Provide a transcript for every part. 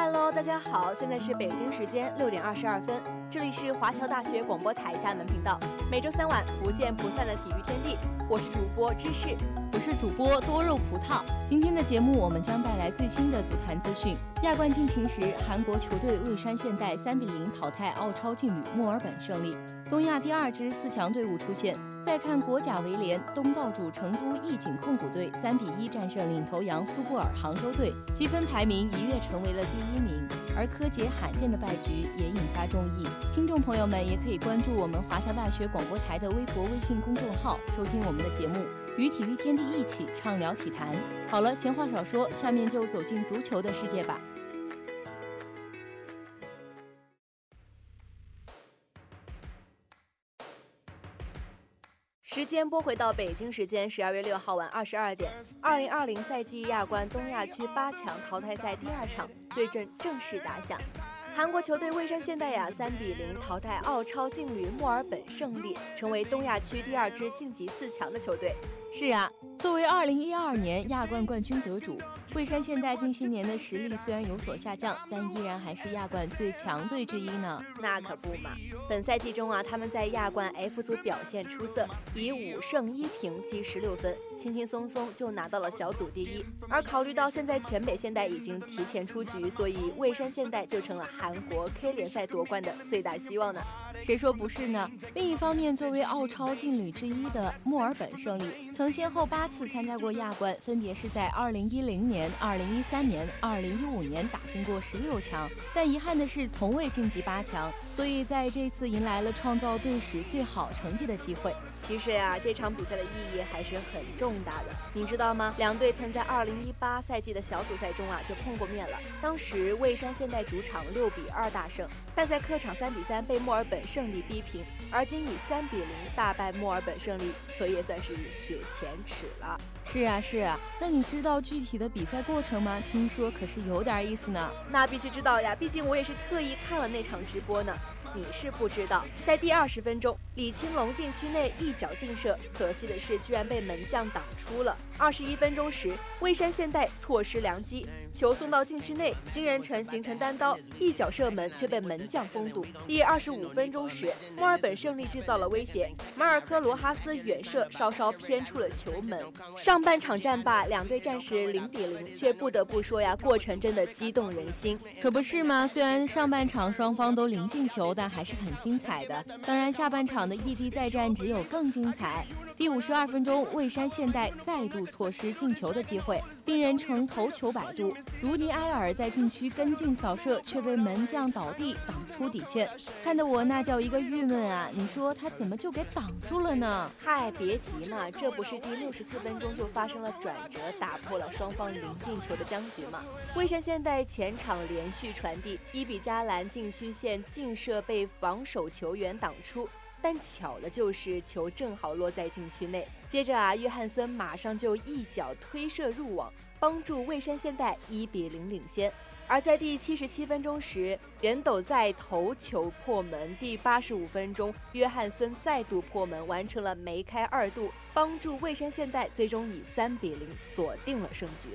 Hello，大家好，现在是北京时间六点二十二分，这里是华侨大学广播台厦门频道，每周三晚不见不散的体育天地，我是主播芝士，我是主播多肉葡萄。今天的节目我们将带来最新的足坛资讯。亚冠进行时，韩国球队蔚山现代三比零淘汰澳超劲旅墨尔本胜利，东亚第二支四强队伍出现。再看国甲围联，东道主成都义景控股队三比一战胜领头羊苏泊尔杭州队，积分排名一跃成为了第一名。而柯洁罕见的败局也引发众议，听众朋友们也可以关注我们华侨大学广播台的微博、微信公众号，收听我们的节目，与体育天地一起畅聊体坛。好了，闲话少说，下面就走进足球的世界吧。时间拨回到北京时间十二月六号晚二十二点，二零二零赛季亚冠东亚区八强淘汰赛第二场对阵正式打响，韩国球队蔚山现代雅三比零淘汰澳超劲旅墨尔本胜利，成为东亚区第二支晋级四强的球队。是啊，作为二零一二年亚冠冠军得主。蔚山现代近些年的实力虽然有所下降，但依然还是亚冠最强队之一呢。那可不嘛！本赛季中啊，他们在亚冠 F 组表现出色，以五胜一平积十六分，轻轻松松就拿到了小组第一。而考虑到现在全北现代已经提前出局，所以蔚山现代就成了韩国 K 联赛夺冠的最大希望呢。谁说不是呢？另一方面，作为澳超劲旅之一的墨尔本胜利，曾先后八次参加过亚冠，分别是在二零一零年、二零一三年、二零一五年打进过十六强，但遗憾的是从未晋级八强。所以在这次迎来了创造队史最好成绩的机会。其实呀，这场比赛的意义还是很重大的，你知道吗？两队曾在二零一八赛季的小组赛中啊就碰过面了，当时蔚山现代主场六比二大胜，但在客场三比三被墨尔本胜利逼平，而今以三比零大败墨尔本胜利，可也算是雪前耻了。是啊是啊，那你知道具体的比赛过程吗？听说可是有点意思呢。那必须知道呀，毕竟我也是特意看了那场直播呢。你是不知道，在第二十分钟，李青龙禁区内一脚劲射，可惜的是居然被门将挡出了。二十一分钟时，蔚山现代错失良机，球送到禁区内，金仁成形成单刀，一脚射门却被门将封堵。第二十五分钟时，墨尔本胜利制造了威胁，马尔科罗哈斯远射稍稍偏出了球门。上半场战罢，两队战时零比零，却不得不说呀，过程真的激动人心，可不是吗？虽然上半场双方都零进球。但还是很精彩的。当然，下半场的异地再战只有更精彩。第五十二分钟，蔚山现代再度错失进球的机会，令人成头球摆渡。卢迪埃尔在禁区跟进扫射，却被门将倒地挡出底线，看得我那叫一个郁闷啊！你说他怎么就给挡住了呢？嗨，别急嘛，这不是第六十四分钟就发生了转折，打破了双方零进球的僵局吗？蔚山现代前场连续传递，伊比加兰禁区线劲射被防守球员挡出。但巧了，就是球正好落在禁区内。接着啊，约翰森马上就一脚推射入网，帮助蔚山现代一比零领先。而在第七十七分钟时，袁斗在头球破门。第八十五分钟，约翰森再度破门，完成了梅开二度，帮助蔚山现代最终以三比零锁定了胜局。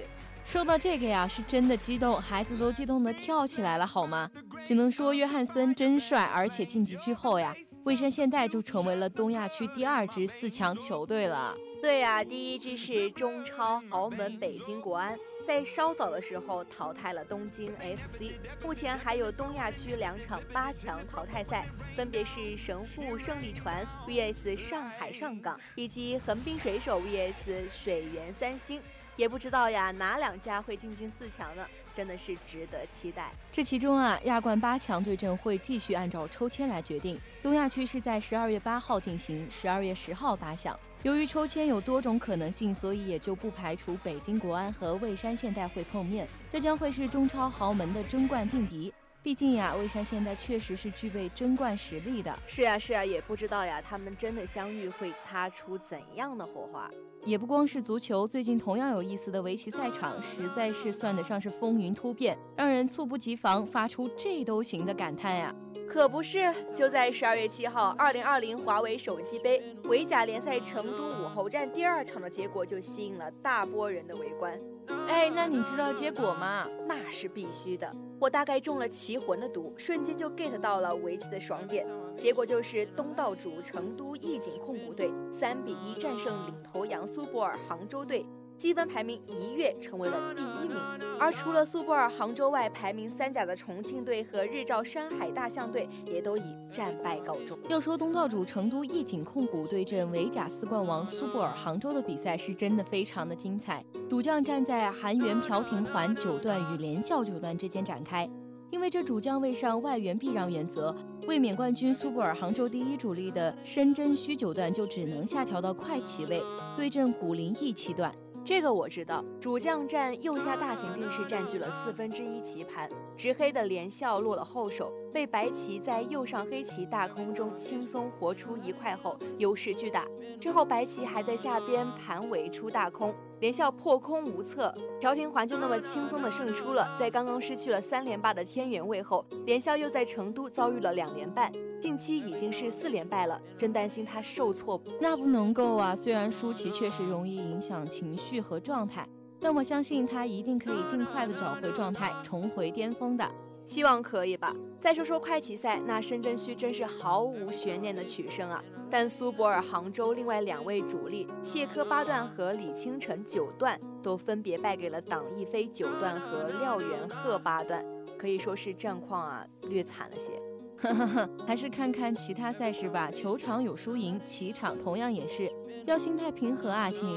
说到这个呀，是真的激动，孩子都激动的跳起来了，好吗？只能说约翰森真帅，而且晋级之后呀。蔚山现代就成为了东亚区第二支四强球队了。对呀，第一支是中超豪门北京国安，在稍早的时候淘汰了东京 FC。目前还有东亚区两场八强淘汰赛，分别是神户胜利船 VS 上海上港，以及横滨水手 VS 水原三星。也不知道呀，哪两家会进军四强呢？真的是值得期待。这其中啊，亚冠八强对阵会继续按照抽签来决定。东亚区是在十二月八号进行，十二月十号打响。由于抽签有多种可能性，所以也就不排除北京国安和蔚山现代会碰面。这将会是中超豪门的争冠劲敌。毕竟呀，魏山现在确实是具备争冠实力的。是啊，是啊，也不知道呀，他们真的相遇会擦出怎样的火花。也不光是足球，最近同样有意思的围棋赛场，实在是算得上是风云突变，让人猝不及防，发出这都行的感叹呀。可不是，就在十二月七号，二零二零华为手机杯围甲联赛成都武侯站第二场的结果就吸引了大波人的围观。哎，那你知道结果吗？那是必须的。我大概中了棋魂的毒，瞬间就 get 到了围棋的爽点。结果就是东道主成都义景控股队三比一战胜领头羊苏泊尔杭州队。积分排名一跃成为了第一名，而除了苏泊尔杭州外，排名三甲的重庆队和日照山海大象队也都以战败告终。要说东道主成都易景控股对阵维甲四冠王苏泊尔杭州的比赛，是真的非常的精彩。主将站在韩元朴廷桓九段与连笑九段之间展开，因为这主将位上外援避让原则，卫冕冠军苏泊尔杭州第一主力的申真虚九段就只能下调到快棋位，对阵古林易七段。这个我知道，主将战右下大型定式占据了四分之一棋盘，执黑的连笑落了后手，被白棋在右上黑棋大空中轻松活出一块后，优势巨大。之后白棋还在下边盘尾出大空。连笑破空无策，朴廷桓就那么轻松的胜出了。在刚刚失去了三连霸的天元位后，连笑又在成都遭遇了两连败，近期已经是四连败了。真担心他受挫，那不能够啊！虽然输棋确实容易影响情绪和状态，但我相信他一定可以尽快的找回状态，重回巅峰的。希望可以吧。再说说快棋赛，那申真虚真是毫无悬念的取胜啊！但苏泊尔杭州另外两位主力谢科八段和李清晨九段都分别败给了党亦飞九段和廖元鹤八段，可以说是战况啊略惨了些。呵呵呵，还是看看其他赛事吧。球场有输赢，棋场同样也是要心态平和啊，亲。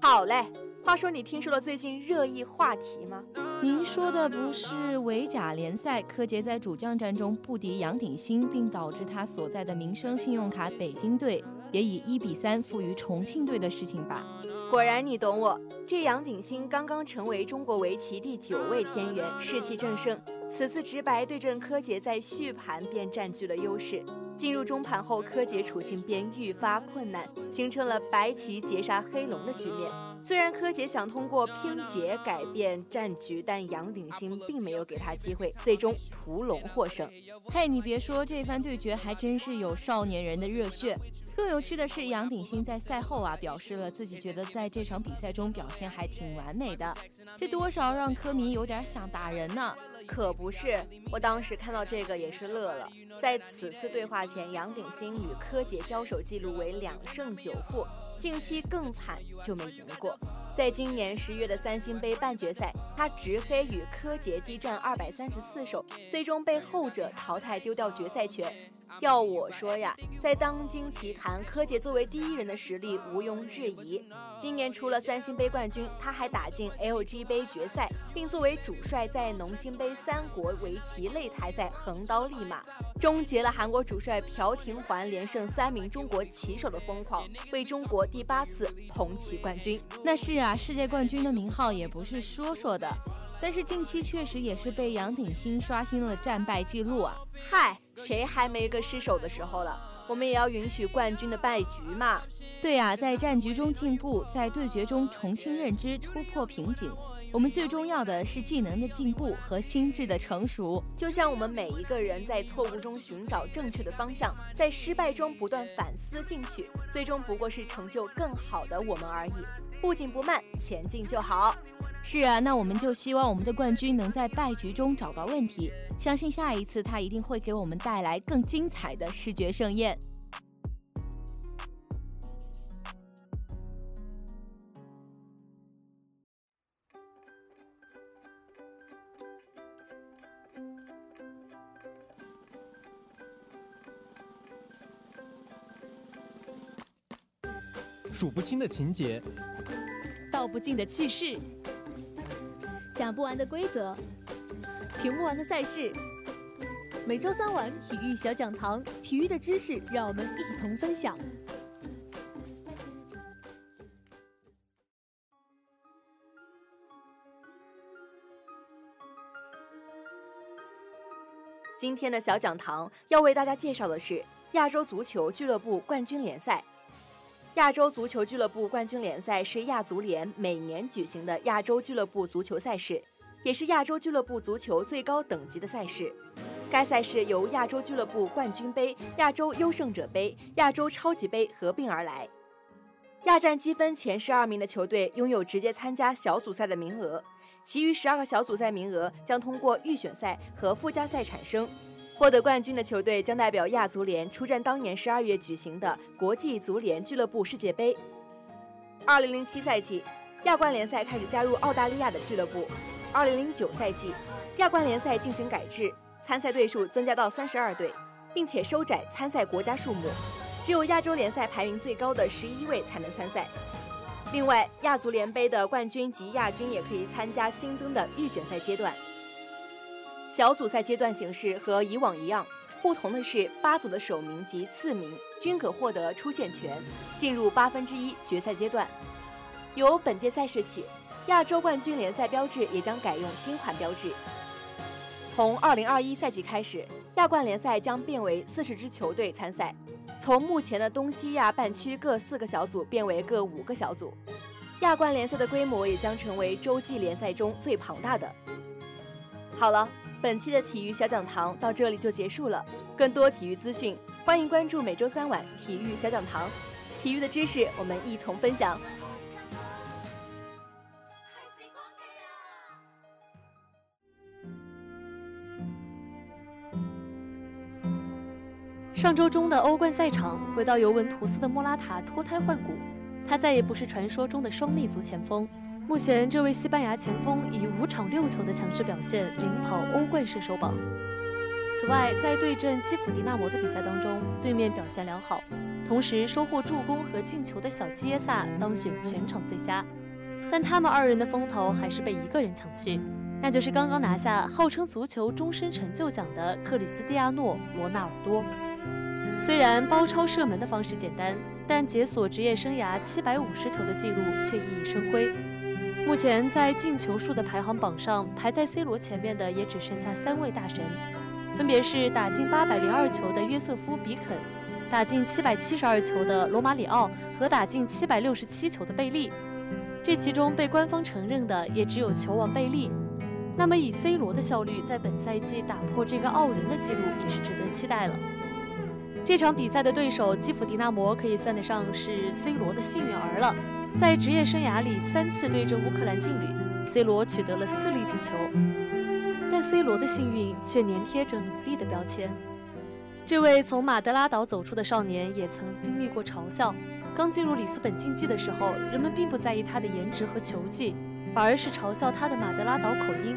好嘞。话说，你听说了最近热议话题吗？您说的不是围甲联赛，柯洁在主将战中不敌杨鼎新，并导致他所在的民生信用卡北京队也以一比三负于重庆队的事情吧？果然你懂我。这杨鼎新刚刚成为中国围棋第九位天元，士气正盛。此次直白对阵柯洁，在续盘便占据了优势。进入中盘后，柯洁处境便愈发困难，形成了白棋截杀黑龙的局面。虽然柯洁想通过拼劫改变战局，但杨鼎新并没有给他机会，最终屠龙获胜。嘿，你别说，这番对决还真是有少年人的热血。更有趣的是，杨鼎新在赛后啊，表示了自己觉得在这场比赛中表现还挺完美的，这多少让柯迷有点想打人呢。可不是，我当时看到这个也是乐了。在此次对话前，杨鼎新与柯洁交手记录为两胜九负，近期更惨就没赢过。在今年十月的三星杯半决赛，他执黑与柯洁激战二百三十四手，最终被后者淘汰，丢掉决赛权。要我说呀，在当今棋坛，柯洁作为第一人的实力毋庸置疑。今年除了三星杯冠军，他还打进 LG 杯决赛，并作为主帅在农心杯三国围棋擂台赛横刀立马，终结了韩国主帅朴廷桓连胜三名中国棋手的疯狂，为中国第八次捧起冠军。那是啊，世界冠军的名号也不是说说的。但是近期确实也是被杨鼎新刷新了战败记录啊！嗨，谁还没个失手的时候了？我们也要允许冠军的败局嘛？对呀，在战局中进步，在对决中重新认知、突破瓶颈。我们最重要的是技能的进步和心智的成熟。就像我们每一个人在错误中寻找正确的方向，在失败中不断反思进取，最终不过是成就更好的我们而已。不紧不慢，前进就好。是啊，那我们就希望我们的冠军能在败局中找到问题，相信下一次他一定会给我们带来更精彩的视觉盛宴。数不清的情节，道不尽的趣事。讲不完的规则，评不完的赛事。每周三晚体育小讲堂，体育的知识让我们一同分享。今天的小讲堂要为大家介绍的是亚洲足球俱乐部冠军联赛。亚洲足球俱乐部冠军联赛是亚足联每年举行的亚洲俱乐部足球赛事，也是亚洲俱乐部足球最高等级的赛事。该赛事由亚洲俱乐部冠军杯、亚洲优胜者杯、亚洲超级杯合并而来。亚战积分前十二名的球队拥有直接参加小组赛的名额，其余十二个小组赛名额将通过预选赛和附加赛产生。获得冠军的球队将代表亚足联出战当年十二月举行的国际足联俱乐部世界杯。二零零七赛季，亚冠联赛开始加入澳大利亚的俱乐部。二零零九赛季，亚冠联赛进行改制，参赛队数增加到三十二队，并且收窄参赛国家数目。只有亚洲联赛排名最高的十一位才能参赛。另外，亚足联杯的冠军及亚军也可以参加新增的预选赛阶段。小组赛阶段形式和以往一样，不同的是八组的首名及次名均可获得出线权，进入八分之一决赛阶段。由本届赛事起，亚洲冠军联赛标志也将改用新款标志。从二零二一赛季开始，亚冠联赛将变为四十支球队参赛。从目前的东西亚半区各四个小组变为各五个小组，亚冠联赛的规模也将成为洲际联赛中最庞大的。好了，本期的体育小讲堂到这里就结束了。更多体育资讯，欢迎关注每周三晚体育小讲堂，体育的知识我们一同分享。上周中的欧冠赛场，回到尤文图斯的莫拉塔脱胎换骨，他再也不是传说中的双立足前锋。目前，这位西班牙前锋以五场六球的强势表现，领跑欧冠射手榜。此外，在对阵基辅迪纳摩的比赛当中，对面表现良好，同时收获助攻和进球的小基耶萨当选全场最佳。但他们二人的风头还是被一个人抢去，那就是刚刚拿下号称足球终身成就奖的克里斯蒂亚诺·罗纳尔多。虽然包抄射门的方式简单，但解锁职业生涯七百五十球的记录却熠熠生辉。目前在进球数的排行榜上，排在 C 罗前面的也只剩下三位大神，分别是打进八百零二球的约瑟夫·比肯，打进七百七十二球的罗马里奥和打进七百六十七球的贝利。这其中被官方承认的也只有球王贝利。那么以 C 罗的效率，在本赛季打破这个傲人的记录，也是值得期待了。这场比赛的对手基辅迪纳摩可以算得上是 C 罗的幸运儿了。在职业生涯里三次对阵乌克兰劲旅，C 罗取得了四粒进球。但 C 罗的幸运却粘贴着努力的标签。这位从马德拉岛走出的少年也曾经历过嘲笑。刚进入里斯本竞技的时候，人们并不在意他的颜值和球技，反而是嘲笑他的马德拉岛口音。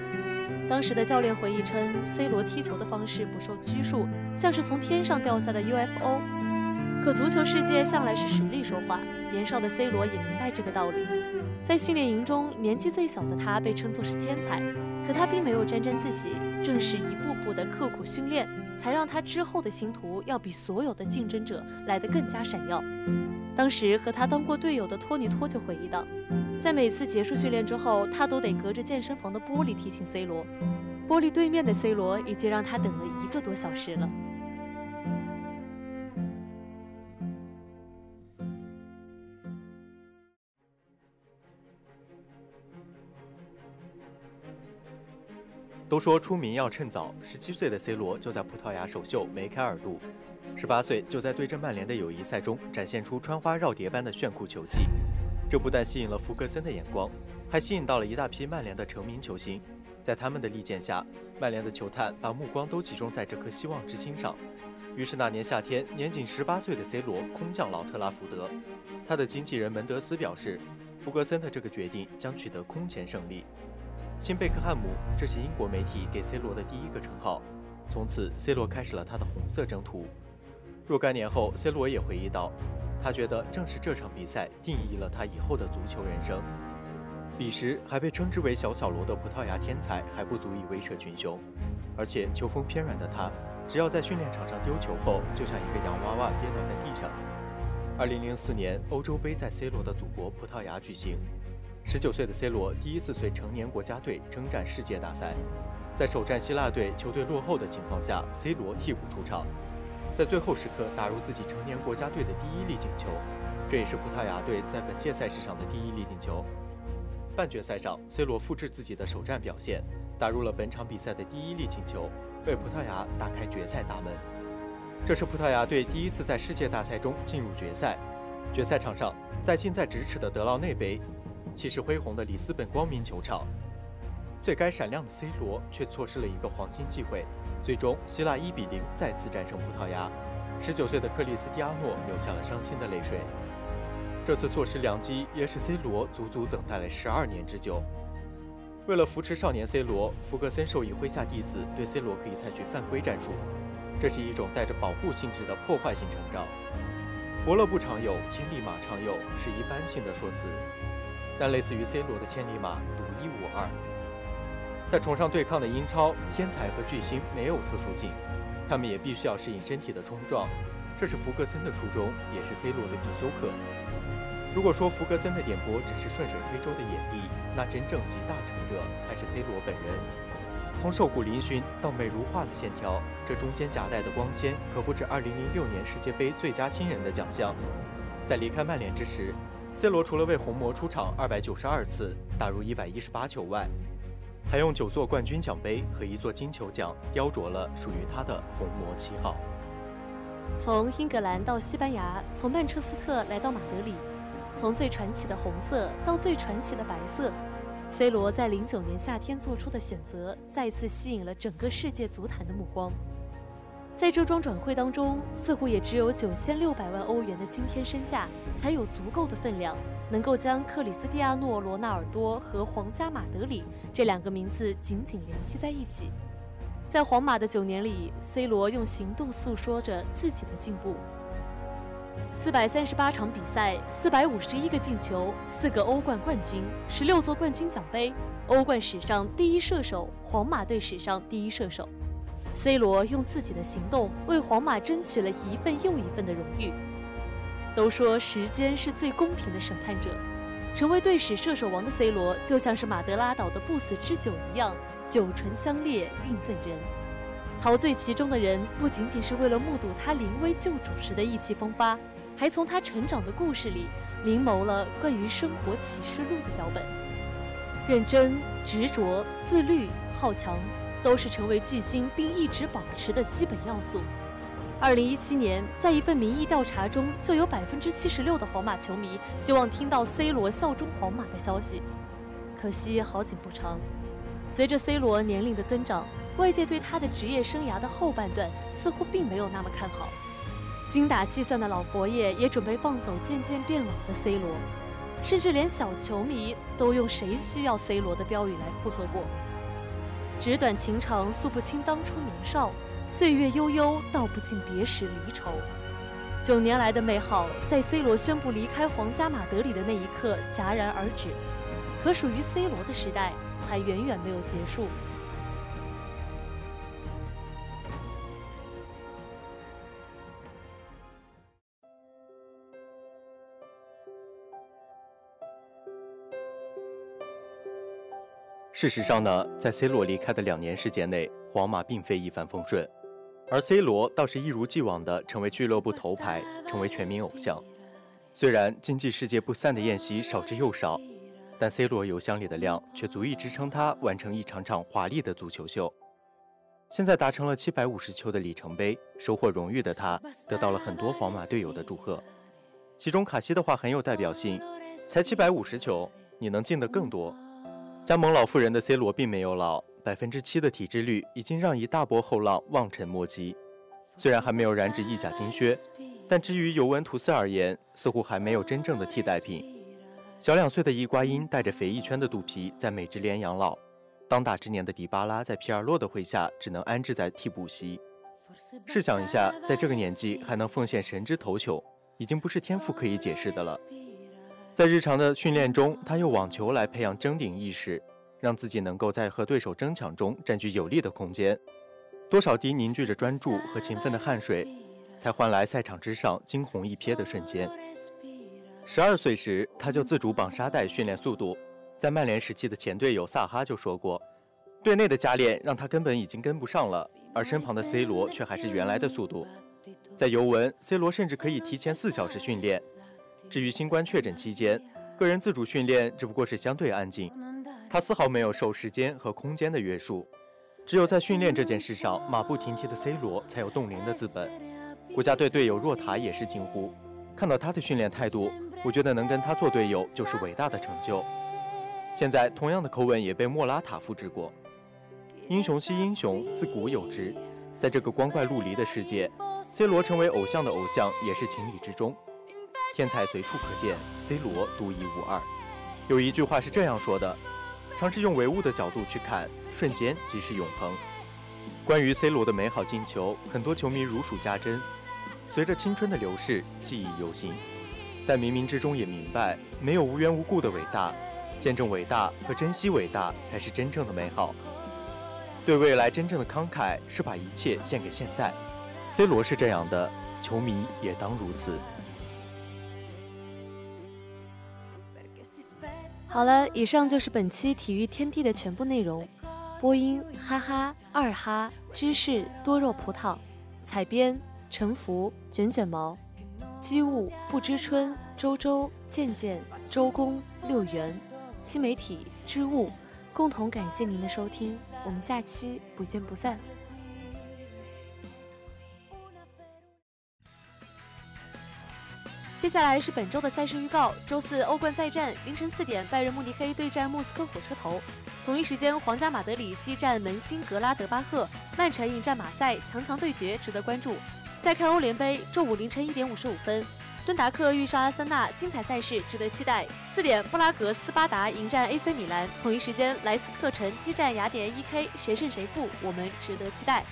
当时的教练回忆称，C 罗踢球的方式不受拘束，像是从天上掉下的 UFO。可足球世界向来是实力说话，年少的 C 罗也明白这个道理。在训练营中，年纪最小的他被称作是天才，可他并没有沾沾自喜，正是一步步的刻苦训练，才让他之后的星途要比所有的竞争者来得更加闪耀。当时和他当过队友的托尼托就回忆道。在每次结束训练之后，他都得隔着健身房的玻璃提醒 C 罗。玻璃对面的 C 罗已经让他等了一个多小时了。都说出名要趁早，十七岁的 C 罗就在葡萄牙首秀梅开二度，十八岁就在对阵曼联的友谊赛中展现出穿花绕蝶般的炫酷球技。这不但吸引了福格森的眼光，还吸引到了一大批曼联的成名球星。在他们的力荐下，曼联的球探把目光都集中在这颗希望之星上。于是那年夏天，年仅十八岁的 C 罗空降老特拉福德。他的经纪人门德斯表示，福格森的这个决定将取得空前胜利。新贝克汉姆，这是英国媒体给 C 罗的第一个称号。从此，C 罗开始了他的红色征途。若干年后，C 罗也回忆道。他觉得正是这场比赛定义了他以后的足球人生。彼时还被称之为“小小罗”的葡萄牙天才还不足以威慑群雄，而且球风偏软的他，只要在训练场上丢球后，就像一个洋娃娃跌倒在地上。2004年欧洲杯在 C 罗的祖国葡萄牙举行，19岁的 C 罗第一次随成年国家队征战世界大赛，在首战希腊队球队落后的情况下，C 罗替补出场。在最后时刻打入自己成年国家队的第一粒进球，这也是葡萄牙队在本届赛事上的第一粒进球。半决赛上，C 罗复制自己的首战表现，打入了本场比赛的第一粒进球，为葡萄牙打开决赛大门。这是葡萄牙队第一次在世界大赛中进入决赛。决赛场上，在近在咫尺的德劳内杯，气势恢宏的里斯本光明球场，最该闪亮的 C 罗却错失了一个黄金机会。最终，希腊1比0再次战胜葡萄牙。19岁的克里斯蒂亚诺流下了伤心的泪水。这次错失良机，也是 C 罗足足等待了12年之久。为了扶持少年 C 罗，福格森授意麾下弟子对 C 罗可以采取犯规战术。这是一种带着保护性质的破坏性成长。伯乐不常有，千里马常有是一般性的说辞，但类似于 C 罗的千里马独一无二。在崇尚对抗的英超，天才和巨星没有特殊性，他们也必须要适应身体的冲撞。这是福格森的初衷，也是 C 罗的必修课。如果说福格森的点拨只是顺水推舟的眼力，那真正集大成者还是 C 罗本人。从瘦骨嶙峋到美如画的线条，这中间夹带的光鲜可不止2006年世界杯最佳新人的奖项。在离开曼联之时，C 罗除了为红魔出场292次，打入118球外，还用九座冠军奖杯和一座金球奖雕琢了属于他的红魔旗号。从英格兰到西班牙，从曼彻斯特来到马德里，从最传奇的红色到最传奇的白色。C 罗在零九年夏天做出的选择，再次吸引了整个世界足坛的目光。在这桩转会当中，似乎也只有九千六百万欧元的惊天身价，才有足够的分量，能够将克里斯蒂亚诺·罗纳尔多和皇家马德里这两个名字紧紧联系在一起。在皇马的九年里，C 罗用行动诉说着自己的进步。四百三十八场比赛，四百五十一个进球，四个欧冠冠军，十六座冠军奖杯，欧冠史上第一射手，皇马队史上第一射手。C 罗用自己的行动为皇马争取了一份又一份的荣誉。都说时间是最公平的审判者，成为队史射手王的 C 罗，就像是马德拉岛的不死之酒一样，酒醇香烈，晕醉人。陶醉其中的人，不仅仅是为了目睹他临危救主时的意气风发，还从他成长的故事里临摹了关于生活启示录的脚本。认真、执着、自律、好强，都是成为巨星并一直保持的基本要素。二零一七年，在一份民意调查中，就有百分之七十六的皇马球迷希望听到 C 罗效忠皇马的消息。可惜好景不长，随着 C 罗年龄的增长。外界对他的职业生涯的后半段似乎并没有那么看好，精打细算的老佛爷也准备放走渐渐变老的 C 罗，甚至连小球迷都用“谁需要 C 罗”的标语来附和过。纸短情长，诉不清当初年少；岁月悠悠，道不尽别时离愁。九年来的美好，在 C 罗宣布离开皇家马德里的那一刻戛然而止，可属于 C 罗的时代还远远没有结束。事实上呢，在 C 罗离开的两年时间内，皇马并非一帆风顺，而 C 罗倒是一如既往的成为俱乐部头牌，成为全民偶像。虽然经济世界不散的宴席少之又少，但 C 罗邮箱里的量却足以支撑他完成一场场华丽的足球秀。现在达成了七百五十球的里程碑，收获荣誉的他，得到了很多皇马队友的祝贺。其中卡西的话很有代表性：“才七百五十球，你能进得更多。”加盟老妇人的 C 罗并没有老，百分之七的体脂率已经让一大波后浪望尘莫及。虽然还没有染指意甲金靴，但至于尤文图斯而言，似乎还没有真正的替代品。小两岁的伊瓜因带着肥一圈的肚皮在美职联养老，当打之年的迪巴拉在皮尔洛的麾下只能安置在替补席。试想一下，在这个年纪还能奉献神之头球，已经不是天赋可以解释的了。在日常的训练中，他用网球来培养争顶意识，让自己能够在和对手争抢中占据有利的空间。多少滴凝聚着专注和勤奋的汗水，才换来赛场之上惊鸿一瞥的瞬间。十二岁时，他就自主绑沙袋训练速度。在曼联时期的前队友萨哈就说过，队内的加练让他根本已经跟不上了，而身旁的 C 罗却还是原来的速度。在尤文，C 罗甚至可以提前四小时训练。至于新冠确诊期间，个人自主训练只不过是相对安静，他丝毫没有受时间和空间的约束。只有在训练这件事上马不停蹄的 C 罗才有冻龄的资本。国家队队友若塔也是惊呼：“看到他的训练态度，我觉得能跟他做队友就是伟大的成就。”现在同样的口吻也被莫拉塔复制过。英雄惜英雄，自古有之。在这个光怪陆离的世界，C 罗成为偶像的偶像也是情理之中。天才随处可见，C 罗独一无二。有一句话是这样说的：“尝试用唯物的角度去看，瞬间即是永恒。”关于 C 罗的美好进球，很多球迷如数家珍。随着青春的流逝，记忆犹新。但冥冥之中也明白，没有无缘无故的伟大，见证伟大和珍惜伟大，才是真正的美好。对未来真正的慷慨，是把一切献给现在。C 罗是这样的，球迷也当如此。好了，以上就是本期体育天地的全部内容。播音：哈哈、二哈、芝士、多肉葡萄；采编：陈福、卷卷毛；机务：不知春、周周、渐渐、周公、六元；新媒体：知物。共同感谢您的收听，我们下期不见不散。接下来是本周的赛事预告。周四欧冠再战，凌晨四点，拜仁慕尼黑对战莫斯科火车头；同一时间，皇家马德里激战门兴格拉德巴赫，曼城迎战马赛，强强对决，值得关注。再看欧联杯，周五凌晨一点五十五分，敦达克遇上阿森纳，精彩赛事值得期待。四点，布拉格斯巴达迎战 AC 米兰；同一时间，莱斯特城激战雅典 E.K，谁胜谁负，我们值得期待。